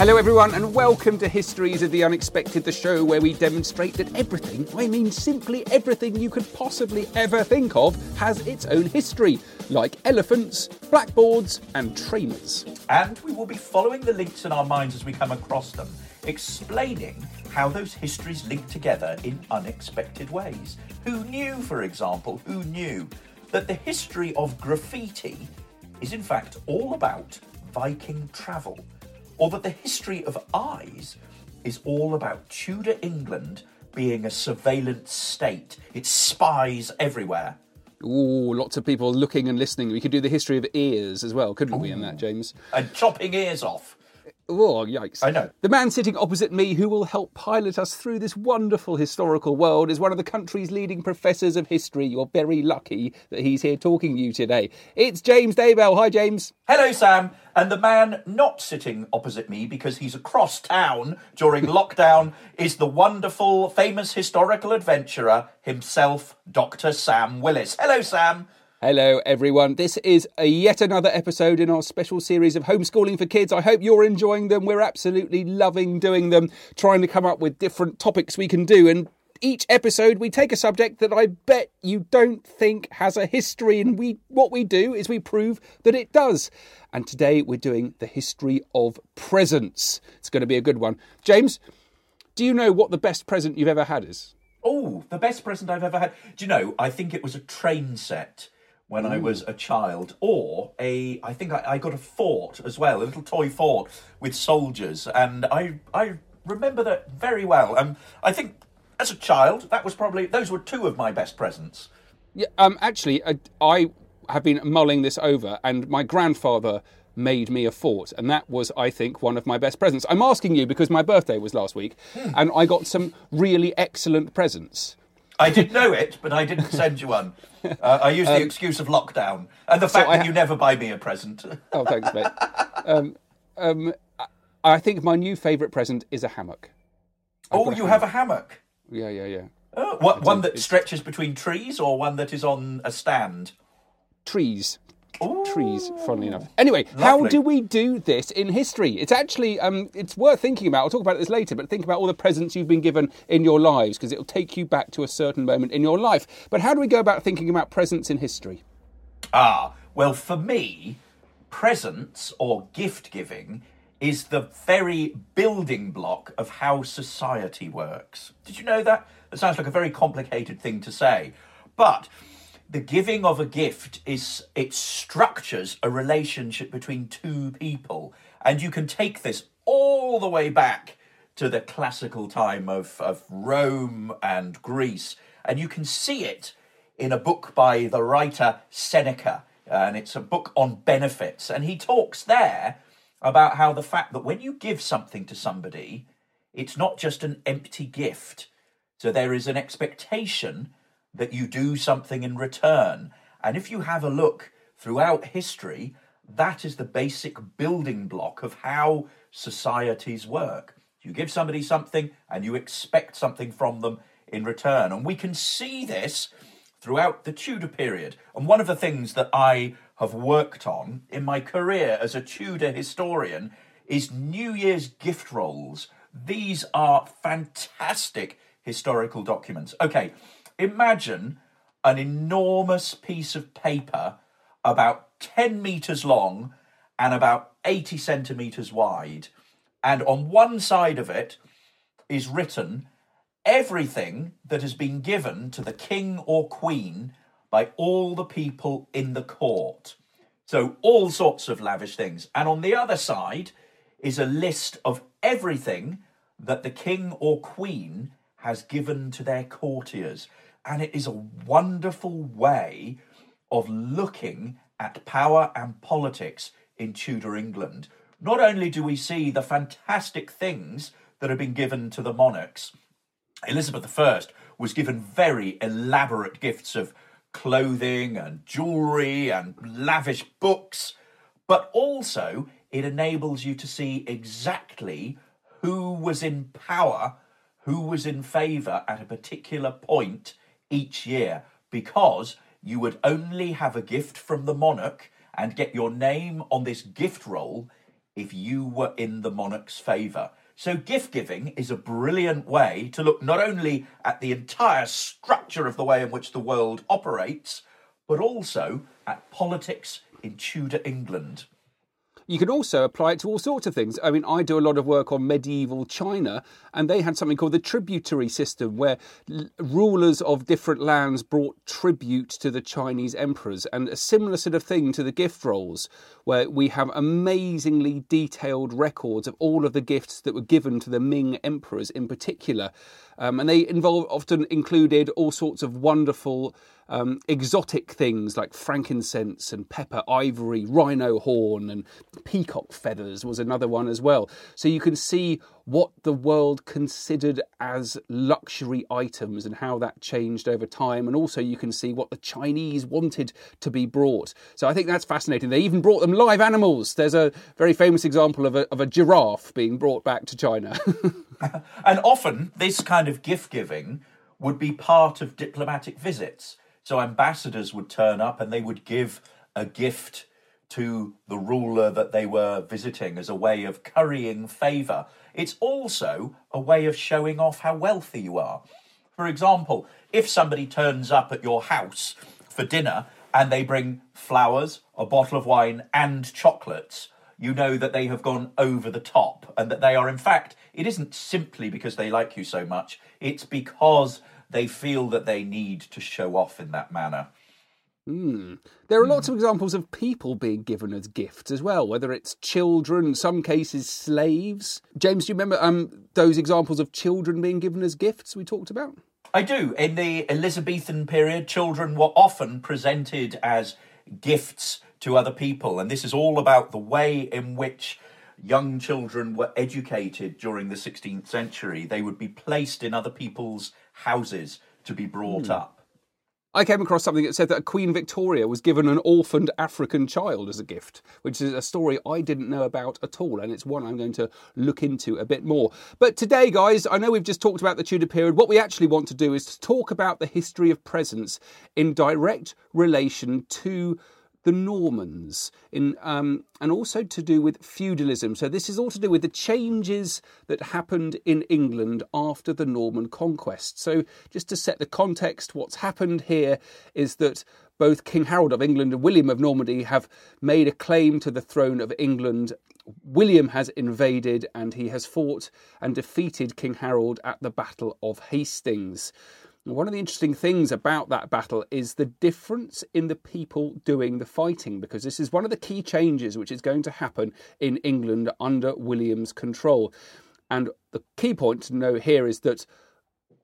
Hello, everyone, and welcome to Histories of the Unexpected, the show where we demonstrate that everything, I mean simply everything you could possibly ever think of, has its own history, like elephants, blackboards, and trainers. And we will be following the links in our minds as we come across them, explaining how those histories link together in unexpected ways. Who knew, for example, who knew that the history of graffiti is in fact all about Viking travel? Or that the history of eyes is all about Tudor England being a surveillance state. It spies everywhere. Ooh, lots of people looking and listening. We could do the history of ears as well, couldn't Ooh. we, in that, James? And chopping ears off. Oh, yikes. I know. The man sitting opposite me who will help pilot us through this wonderful historical world is one of the country's leading professors of history. You're very lucky that he's here talking to you today. It's James Daybell. Hi, James. Hello, Sam. And the man not sitting opposite me because he's across town during lockdown is the wonderful, famous historical adventurer himself, Dr. Sam Willis. Hello, Sam. Hello, everyone. This is a yet another episode in our special series of homeschooling for kids. I hope you're enjoying them. We're absolutely loving doing them, trying to come up with different topics we can do. And each episode, we take a subject that I bet you don't think has a history, and we what we do is we prove that it does. And today, we're doing the history of presents. It's going to be a good one. James, do you know what the best present you've ever had is? Oh, the best present I've ever had. Do you know? I think it was a train set when Ooh. I was a child, or a I think I, I, got a fort as well, a little toy fort with soldiers, and I I remember that very well. Um, I think as a child, that was probably those were two of my best presents. Yeah, um, actually, I, I have been mulling this over, and my grandfather made me a fort, and that was, I think, one of my best presents. I'm asking you because my birthday was last week, hmm. and I got some really excellent presents. I did know it, but I didn't send you one. Uh, I used the um, excuse of lockdown and the fact so that ha- you never buy me a present. oh, thanks, mate. Um, um, I think my new favourite present is a hammock. I've oh, you hammock. have a hammock? Yeah, yeah, yeah. Oh, what, one that stretches between trees or one that is on a stand? Trees trees, funnily enough. Anyway, Lovely. how do we do this in history? It's actually um, it's worth thinking about. I'll talk about this later, but think about all the presents you've been given in your lives because it'll take you back to a certain moment in your life. But how do we go about thinking about presents in history? Ah, well, for me, presents or gift giving is the very building block of how society works. Did you know that? That sounds like a very complicated thing to say. But the giving of a gift is it structures a relationship between two people. And you can take this all the way back to the classical time of, of rome and greece. And you can see it in a book by the writer seneca. And it's a book on benefits. And he talks there about how the fact that when you give something to somebody it's not just an empty gift. So there is an expectation that you do something in return. And if you have a look throughout history, that is the basic building block of how societies work. You give somebody something and you expect something from them in return. And we can see this throughout the Tudor period. And one of the things that I have worked on in my career as a Tudor historian is New Year's gift rolls. These are fantastic historical documents. Okay, imagine an enormous piece of paper about 10 meters long and about 80 centimeters wide. And on one side of it is written everything that has been given to the king or queen by all the people in the court. So, all sorts of lavish things. And on the other side is a list of everything that the king or queen has given to their courtiers. And it is a wonderful way of looking at power and politics in Tudor England. Not only do we see the fantastic things that have been given to the monarchs, Elizabeth I was given very elaborate gifts of clothing and jewellery and lavish books, but also it enables you to see exactly who was in power, who was in favour at a particular point each year, because you would only have a gift from the monarch and get your name on this gift roll if you were in the monarch's favour. So, gift giving is a brilliant way to look not only at the entire structure of the way in which the world operates, but also at politics in Tudor England. You can also apply it to all sorts of things. I mean, I do a lot of work on medieval China, and they had something called the tributary system, where l- rulers of different lands brought tribute to the Chinese emperors, and a similar sort of thing to the gift rolls, where we have amazingly detailed records of all of the gifts that were given to the Ming emperors in particular. Um, and they involve often included all sorts of wonderful um, exotic things like frankincense and pepper, ivory, rhino horn, and peacock feathers was another one as well. So you can see what the world considered as luxury items and how that changed over time. And also, you can see what the Chinese wanted to be brought. So I think that's fascinating. They even brought them live animals. There's a very famous example of a, of a giraffe being brought back to China. and often, this kind of gift giving would be part of diplomatic visits. So ambassadors would turn up and they would give a gift to the ruler that they were visiting as a way of currying favour. It's also a way of showing off how wealthy you are. For example, if somebody turns up at your house for dinner and they bring flowers, a bottle of wine, and chocolates, you know that they have gone over the top and that they are, in fact, it isn't simply because they like you so much, it's because they feel that they need to show off in that manner. Mm. There are lots of examples of people being given as gifts as well, whether it's children, in some cases slaves. James, do you remember um, those examples of children being given as gifts we talked about? I do. In the Elizabethan period, children were often presented as gifts to other people, and this is all about the way in which young children were educated during the 16th century. They would be placed in other people's houses to be brought mm. up. I came across something that said that Queen Victoria was given an orphaned African child as a gift, which is a story I didn't know about at all, and it's one I'm going to look into a bit more. But today, guys, I know we've just talked about the Tudor period. What we actually want to do is to talk about the history of presents in direct relation to the Normans, in, um, and also to do with feudalism. So, this is all to do with the changes that happened in England after the Norman conquest. So, just to set the context, what's happened here is that both King Harold of England and William of Normandy have made a claim to the throne of England. William has invaded and he has fought and defeated King Harold at the Battle of Hastings. One of the interesting things about that battle is the difference in the people doing the fighting, because this is one of the key changes which is going to happen in England under William's control. And the key point to know here is that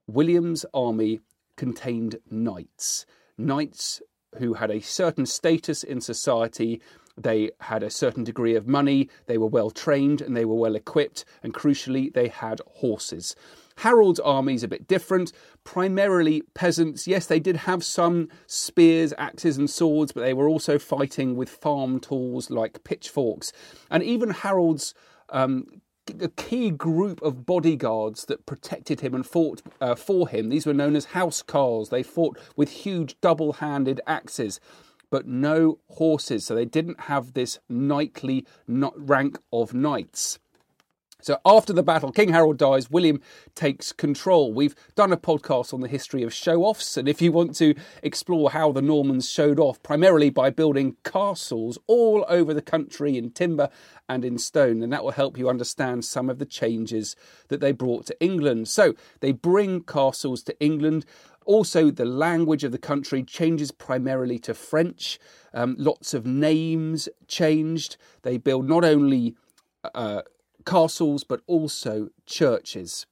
William's army contained knights, knights who had a certain status in society. They had a certain degree of money, they were well trained, and they were well equipped, and crucially, they had horses. Harold's army is a bit different, primarily peasants. Yes, they did have some spears, axes, and swords, but they were also fighting with farm tools like pitchforks. And even Harold's um, a key group of bodyguards that protected him and fought uh, for him. These were known as housecarls. They fought with huge double handed axes, but no horses. So they didn't have this knightly rank of knights. So after the battle, King Harold dies, William takes control. We've done a podcast on the history of show offs, and if you want to explore how the Normans showed off, primarily by building castles all over the country in timber and in stone, then that will help you understand some of the changes that they brought to England. So they bring castles to England. Also, the language of the country changes primarily to French. Um, lots of names changed. They build not only uh, castles, but also churches.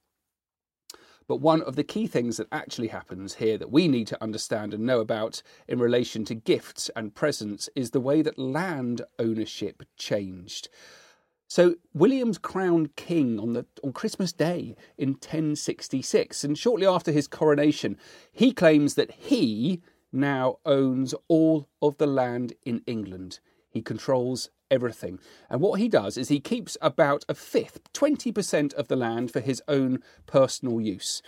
But one of the key things that actually happens here that we need to understand and know about in relation to gifts and presents is the way that land ownership changed. So William's crowned king on the on Christmas Day in 1066, and shortly after his coronation, he claims that he now owns all of the land in England. He controls everything. And what he does is he keeps about a fifth, 20% of the land for his own personal use.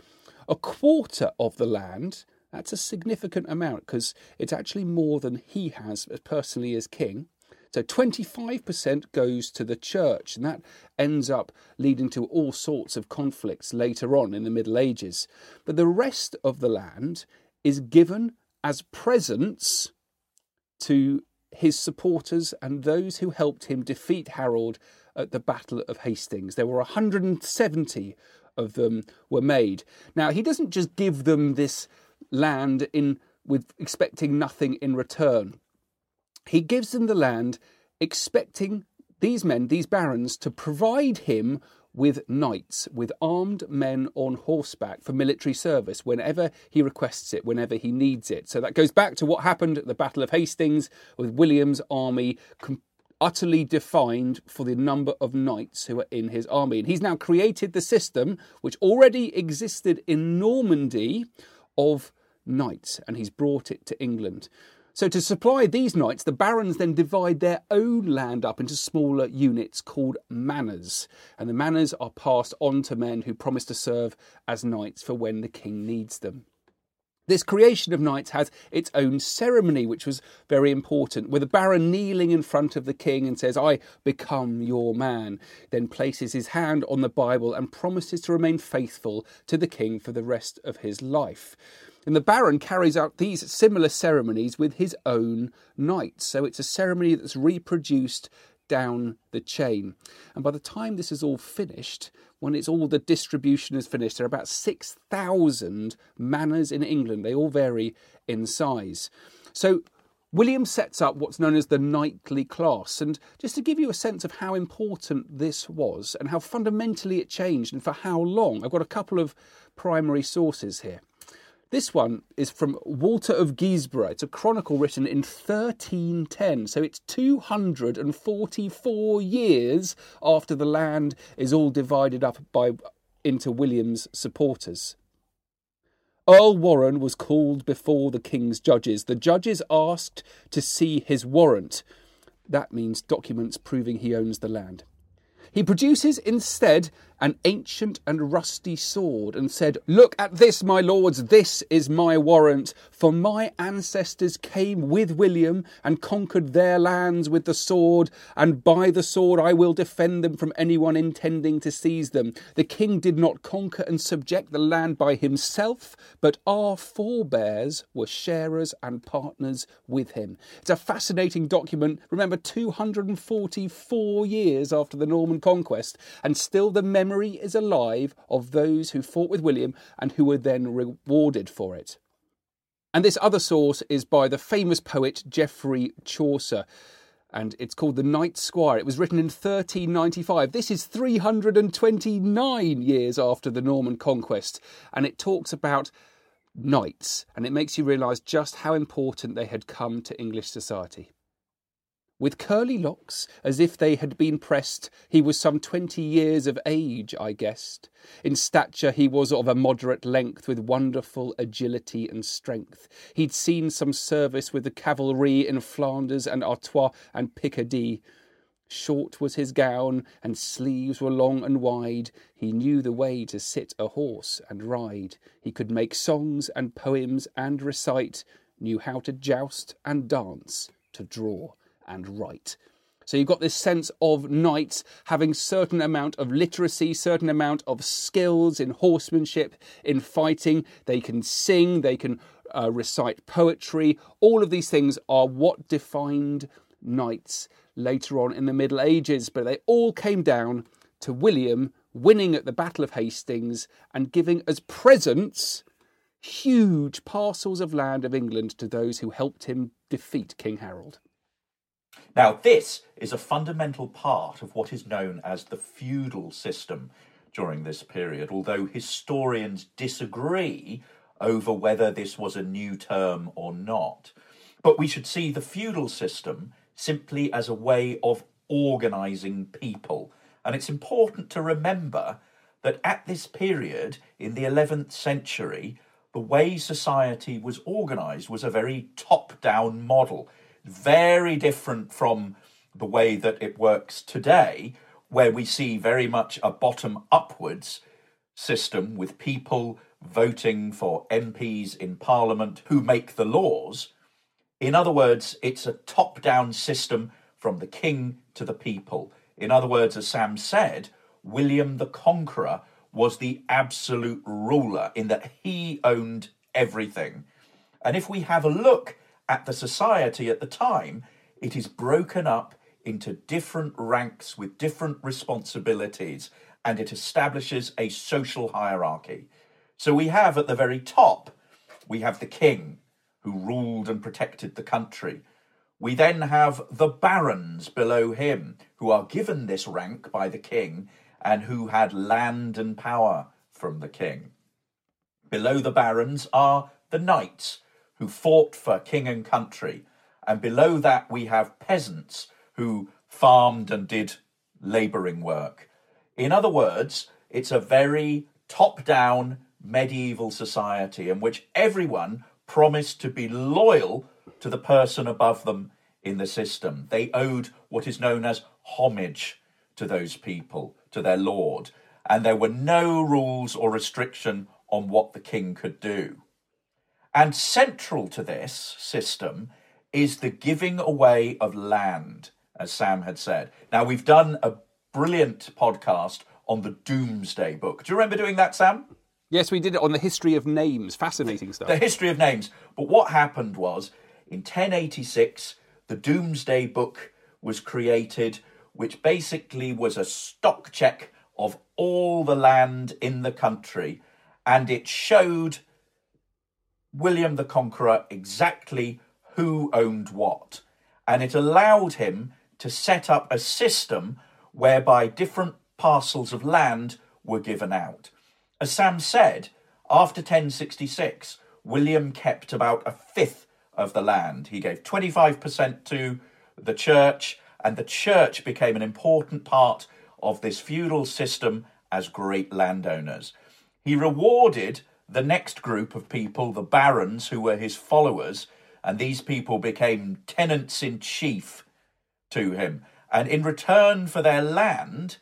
A quarter of the land, that's a significant amount because it's actually more than he has personally as king. So 25% goes to the church, and that ends up leading to all sorts of conflicts later on in the Middle Ages. But the rest of the land is given as presents to his supporters and those who helped him defeat Harold at the Battle of Hastings. There were 170 of them were made. Now he doesn't just give them this land in with expecting nothing in return. He gives them the land expecting these men, these barons, to provide him with knights, with armed men on horseback for military service whenever he requests it, whenever he needs it. So that goes back to what happened at the Battle of Hastings with William's army utterly defined for the number of knights who are in his army. And he's now created the system which already existed in Normandy of knights, and he's brought it to England. So, to supply these knights, the barons then divide their own land up into smaller units called manors. And the manors are passed on to men who promise to serve as knights for when the king needs them. This creation of knights has its own ceremony, which was very important, with a baron kneeling in front of the king and says, I become your man, then places his hand on the Bible and promises to remain faithful to the king for the rest of his life. And the Baron carries out these similar ceremonies with his own knights. So it's a ceremony that's reproduced down the chain. And by the time this is all finished, when it's all the distribution is finished, there are about 6,000 manors in England. They all vary in size. So William sets up what's known as the knightly class. And just to give you a sense of how important this was and how fundamentally it changed and for how long, I've got a couple of primary sources here. This one is from Walter of Guisborough. It's a chronicle written in 1310, so it's 244 years after the land is all divided up by into William's supporters. Earl Warenne was called before the king's judges. The judges asked to see his warrant. That means documents proving he owns the land. He produces instead an ancient and rusty sword and said, Look at this, my lords, this is my warrant. For my ancestors came with William and conquered their lands with the sword, and by the sword I will defend them from anyone intending to seize them. The king did not conquer and subject the land by himself, but our forebears were sharers and partners with him. It's a fascinating document. Remember, 244 years after the Norman conquest, and still the memory memory is alive of those who fought with William and who were then rewarded for it. And this other source is by the famous poet Geoffrey Chaucer and it's called The Knight Squire. It was written in 1395. This is 329 years after the Norman conquest, and it talks about knights, and it makes you realise just how important they had come to English society. With curly locks, as if they had been pressed, he was some twenty years of age, I guessed. In stature he was of a moderate length, with wonderful agility and strength. He'd seen some service with the cavalry in Flanders and Artois and Picardy. Short was his gown, and sleeves were long and wide. He knew the way to sit a horse and ride. He could make songs and poems and recite, knew how to joust and dance, to draw and write. So you've got this sense of knights having certain amount of literacy, certain amount of skills in horsemanship, in fighting. They can sing, they can uh, recite poetry. All of these things are what defined knights later on in the Middle Ages. But they all came down to William winning at the Battle of Hastings and giving as presents huge parcels of land of England to those who helped him defeat King Harold. Now, this is a fundamental part of what is known as the feudal system during this period, although historians disagree over whether this was a new term or not. But we should see the feudal system simply as a way of organising people. And it's important to remember that at this period, in the 11th century, the way society was organised was a very top down model very different from the way that it works today, where we see very much a bottom upwards system with people voting for MPs in Parliament who make the laws. In other words, it's a top down system from the king to the people. In other words, as Sam said, William the Conqueror was the absolute ruler in that he owned everything. And if we have a look at the society at the time, it is broken up into different ranks with different responsibilities and it establishes a social hierarchy. So we have at the very top, we have the king who ruled and protected the country. We then have the barons below him who are given this rank by the king and who had land and power from the king. Below the barons are the knights who fought for king and country. And below that, we have peasants who farmed and did labouring work. In other words, it's a very top down medieval society in which everyone promised to be loyal to the person above them in the system. They owed what is known as homage to those people, to their lord, and there were no rules or restriction on what the king could do. And central to this system is the giving away of land, as Sam had said. Now, we've done a brilliant podcast on the Domesday Book. Do you remember doing that, Sam? Yes, we did it on the history of names. Fascinating stuff. The history of names. But what happened was in 1086, the Domesday Book was created, which basically was a stock check of all the land in the country. And it showed William the Conqueror exactly who owned what. And it allowed him to set up a system whereby different parcels of land were given out. As Sam said, after 1066, William kept about a fifth of the land. He gave 25% to the church, and the church became an important part of this feudal system as great landowners. He rewarded the next group of people, the barons, who were his followers, and these people became tenants in chief to him. And in return for their land,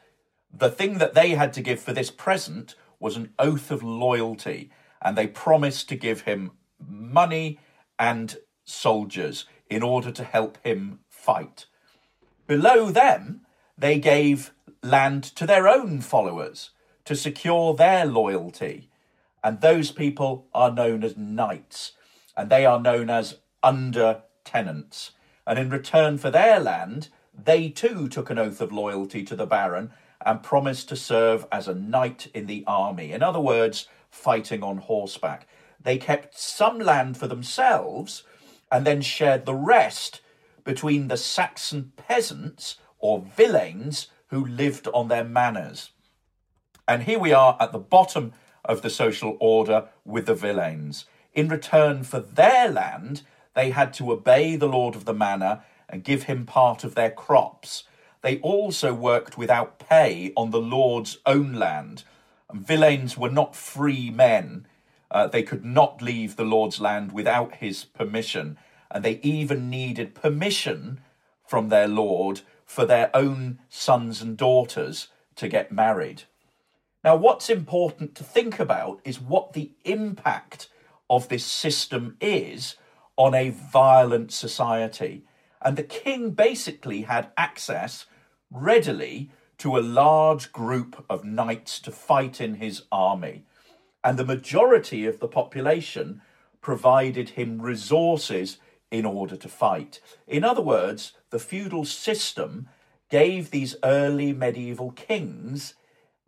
the thing that they had to give for this present was an oath of loyalty, and they promised to give him money and soldiers in order to help him fight. Below them, they gave land to their own followers to secure their loyalty and those people are known as knights, and they are known as under tenants. And in return for their land, they too took an oath of loyalty to the baron and promised to serve as a knight in the army. In other words, fighting on horseback. They kept some land for themselves and then shared the rest between the Saxon peasants or villeins who lived on their manors. And here we are at the bottom of the social order with the villeins. In return for their land, they had to obey the lord of the manor and give him part of their crops. They also worked without pay on the Lord's own land. And villeins were not free men. Uh, they could not leave the Lord's land without his permission. And they even needed permission from their Lord for their own sons and daughters to get married. Now, what's important to think about is what the impact of this system is on a violent society. And the king basically had access readily to a large group of knights to fight in his army. And the majority of the population provided him resources in order to fight. In other words, the feudal system gave these early medieval kings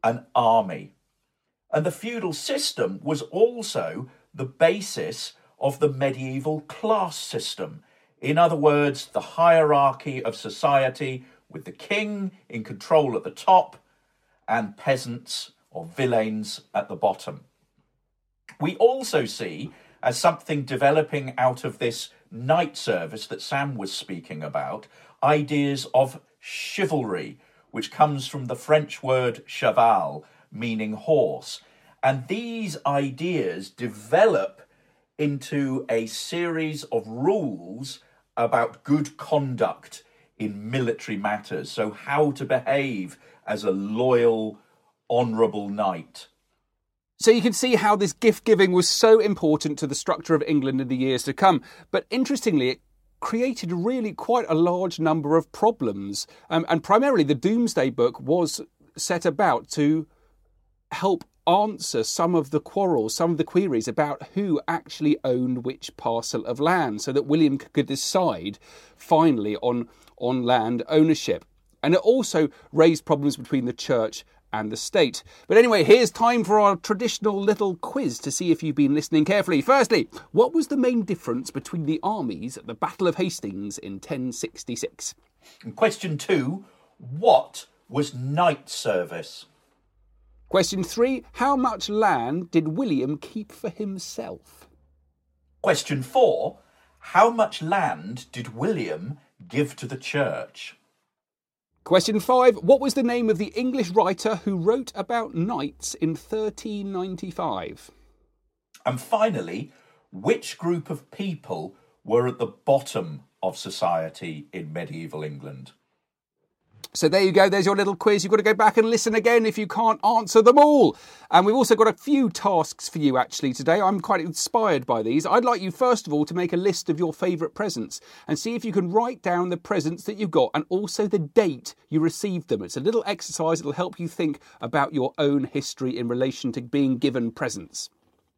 an army. And the feudal system was also the basis of the medieval class system. In other words, the hierarchy of society with the king in control at the top and peasants or villeins at the bottom. We also see, as something developing out of this knight service that Sam was speaking about, ideas of chivalry, which comes from the French word cheval, meaning horse. And these ideas develop into a series of rules about good conduct in military matters. So, how to behave as a loyal, honourable knight. So you can see how this gift giving was so important to the structure of England in the years to come. But interestingly, it created really quite a large number of problems. Um, and primarily, the Domesday Book was set about to help answer some of the quarrels, some of the queries about who actually owned which parcel of land so that William could decide finally on, on land ownership. And it also raised problems between the church and the state. But anyway, here's time for our traditional little quiz to see if you've been listening carefully. Firstly, what was the main difference between the armies at the Battle of Hastings in 1066? And question two What was knight service? Question three How much land did William keep for himself? Question four How much land did William give to the church? Question five What was the name of the English writer who wrote about knights in 1395? And finally, which group of people were at the bottom of society in medieval England? So there you go. There's your little quiz. You've got to go back and listen again if you can't answer them all. And we've also got a few tasks for you actually today. I'm quite inspired by these. I'd like you first of all to make a list of your favourite presents and see if you can write down the presents that you got and also the date you received them. It's a little exercise. It'll help you think about your own history in relation to being given presents.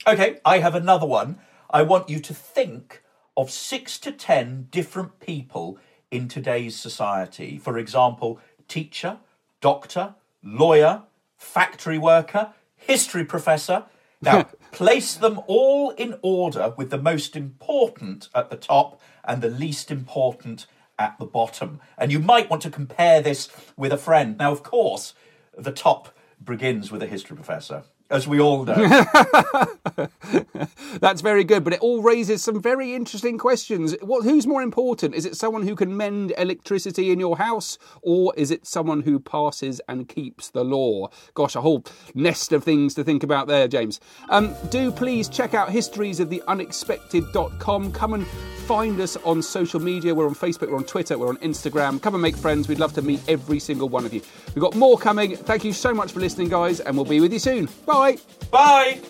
Okay, I have another one. I want you to think of six to ten different people in today's society. For example, teacher, doctor, lawyer, factory worker, history professor. Now, place them all in order with the most important at the top and the least important at the bottom. And you might want to compare this with a friend. Now, of course, the top begins with a history professor as we all know. That's very good, but it all raises some very interesting questions. What, who's more important? Is it someone who can mend electricity in your house, or is it someone who passes and keeps the law? Gosh, a whole nest of things to think about there, James. Um, do please check out historiesoftheunexpected.com. Come and find us on social media. We're on Facebook, we're on Twitter, we're on Instagram. Come and make friends. We'd love to meet every single one of you. We've got more coming. Thank you so much for listening, guys, and we'll be with you soon. Bye. Bye.